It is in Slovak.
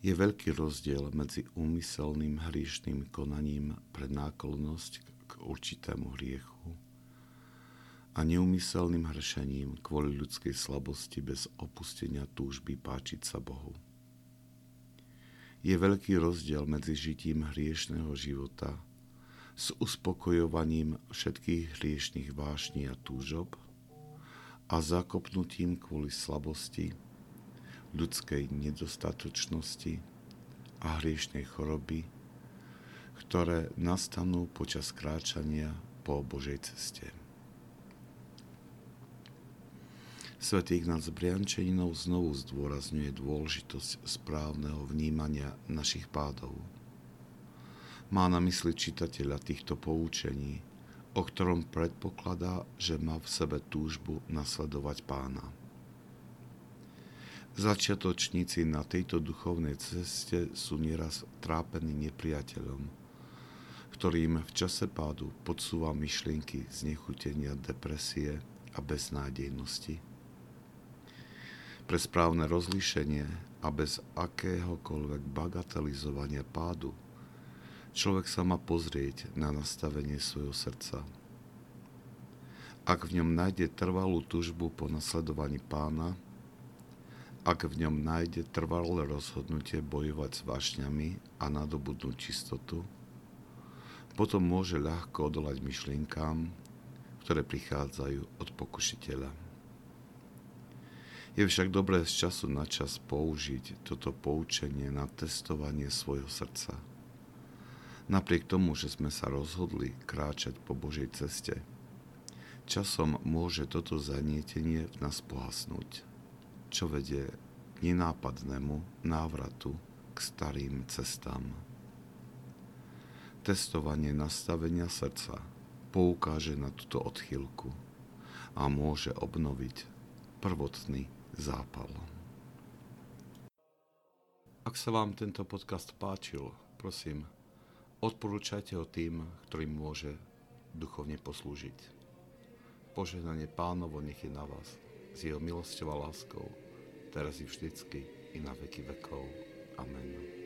je veľký rozdiel medzi úmyselným hríšným konaním pre náklonnosť k určitému hriechu a neumyselným hrešením kvôli ľudskej slabosti bez opustenia túžby páčiť sa Bohu. Je veľký rozdiel medzi žitím hriešného života s uspokojovaním všetkých hriešných vášní a túžob a zakopnutím kvôli slabosti ľudskej nedostatočnosti a hriešnej choroby, ktoré nastanú počas kráčania po Božej ceste. Svetý Ignác Briančeninov znovu zdôrazňuje dôležitosť správneho vnímania našich pádov. Má na mysli čitateľa týchto poučení, o ktorom predpokladá, že má v sebe túžbu nasledovať pána. Začiatočníci na tejto duchovnej ceste sú nieraz trápení nepriateľom, ktorým v čase pádu podsúva myšlienky znechutenia, depresie a beznádejnosti. Pre správne rozlíšenie a bez akéhokoľvek bagatelizovania pádu človek sa má pozrieť na nastavenie svojho srdca. Ak v ňom nájde trvalú tužbu po nasledovaní pána, ak v ňom nájde trvalé rozhodnutie bojovať s vášňami a nadobudnúť čistotu, potom môže ľahko odolať myšlienkám, ktoré prichádzajú od pokušiteľa. Je však dobré z času na čas použiť toto poučenie na testovanie svojho srdca. Napriek tomu, že sme sa rozhodli kráčať po Božej ceste, časom môže toto zanietenie v nás pohasnúť čo vedie k nenápadnému návratu k starým cestám. Testovanie nastavenia srdca poukáže na túto odchýlku a môže obnoviť prvotný zápal. Ak sa vám tento podcast páčil, prosím, odporúčajte ho tým, ktorým môže duchovne poslúžiť. Požehnanie pánovo nech je na vás s jeho milosťou a láskou, teraz i vždycky, i na veky vekov. Amen.